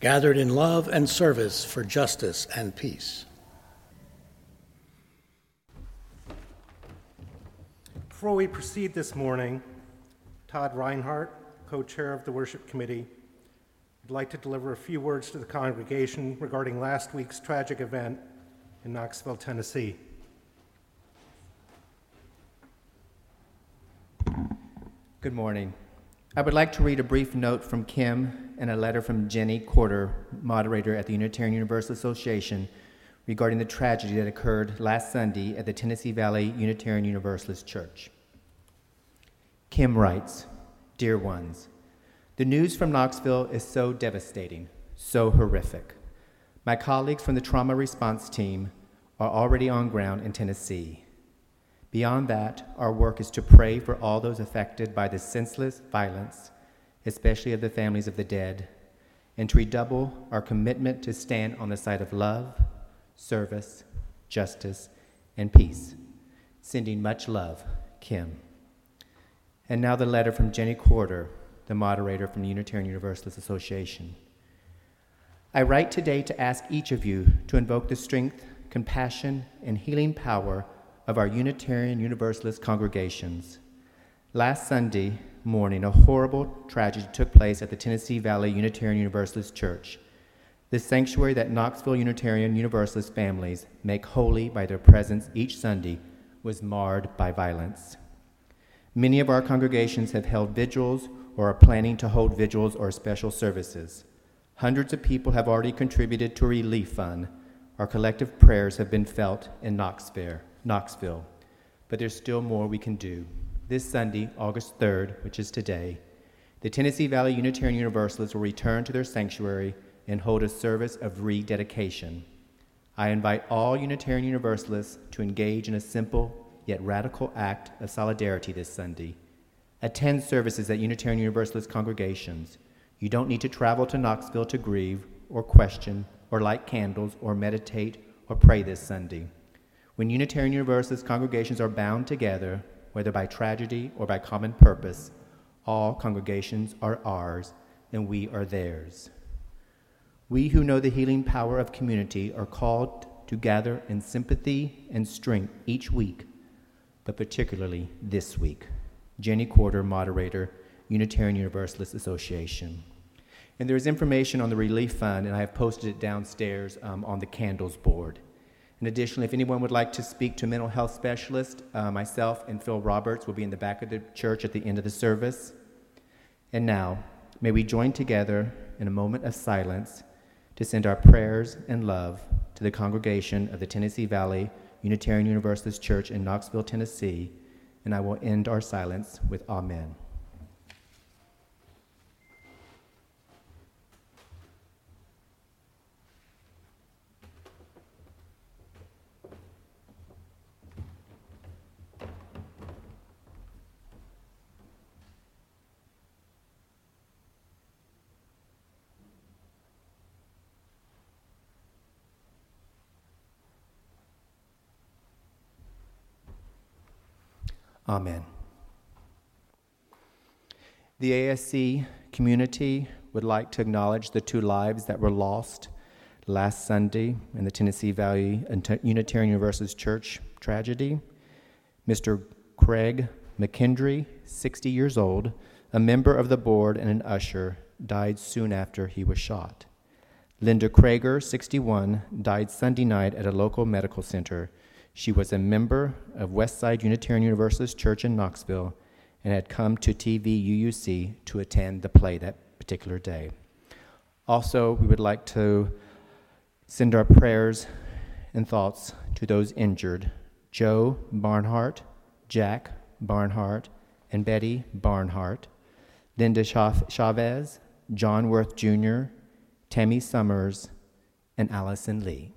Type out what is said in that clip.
gathered in love and service for justice and peace. Before we proceed this morning, Todd Reinhardt, co chair of the worship committee, would like to deliver a few words to the congregation regarding last week's tragic event in Knoxville, Tennessee. Good morning. I would like to read a brief note from Kim and a letter from Gini Courter, moderator at the Unitarian Universal Association, regarding the tragedy that occurred last Sunday at the Tennessee Valley Unitarian Universalist Church. Kim writes Dear ones, the news from Knoxville is so devastating, so horrific. My colleagues from the trauma response team are already on ground in Tennessee. Beyond that, our work is to pray for all those affected by the senseless violence, especially of the families of the dead, and to redouble our commitment to stand on the side of love, service, justice, and peace. Sending much love, Kim. And now the letter from Gini Courter, the moderator from the Unitarian Universalist Association. I write today to ask each of you to invoke the strength, compassion, and healing power of our Unitarian Universalist congregations. Last Sunday morning, a horrible tragedy took place at the Tennessee Valley Unitarian Universalist Church, the sanctuary that Knoxville Unitarian Universalist families make holy by their presence each Sunday was marred by violence. Many of our congregations have held vigils or are planning to hold vigils or special services. Hundreds of people have already contributed to a relief fund. Our collective prayers have been felt in Knoxville. Knoxville, but there's still more we can do. This Sunday, August 3rd, which is today, the Tennessee Valley Unitarian Universalists will return to their sanctuary and hold a service of rededication. I invite all Unitarian Universalists to engage in a simple yet radical act of solidarity this Sunday. Attend services at Unitarian Universalist congregations. You don't need to travel to Knoxville to grieve or question or light candles or meditate or pray this Sunday. When Unitarian Universalist congregations are bound together, whether by tragedy or by common purpose, all congregations are ours and we are theirs. We who know the healing power of community are called to gather in sympathy and strength each week, but particularly this week. Gini Courter, moderator, Unitarian Universalist Association. And there is information on the Relief Fund, and I have posted it downstairs um, on the candles board. And additionally, if anyone would like to speak to a mental health specialist, uh, myself and Phil Roberts will be in the back of the church at the end of the service. And now, may we join together in a moment of silence to send our prayers and love to the congregation of the Tennessee Valley Unitarian Universalist Church in Knoxville, Tennessee. And I will end our silence with Amen. Amen. The ASC community would like to acknowledge the two lives that were lost last Sunday in the Tennessee Valley Unitarian Universalist Church tragedy. Mr. Craig McKendry, 60 years old, a member of the board and an usher, died soon after he was shot. Linda Kraeger, 61, died Sunday night at a local medical center she was a member of Westside Unitarian Universalist Church in Knoxville and had come to TVUUC to attend the play that particular day. Also, we would like to send our prayers and thoughts to those injured Joe Barnhart, Jack Barnhart, and Betty Barnhart, Linda Chavez, John Worth Jr., Tammy Summers, and Allison Lee.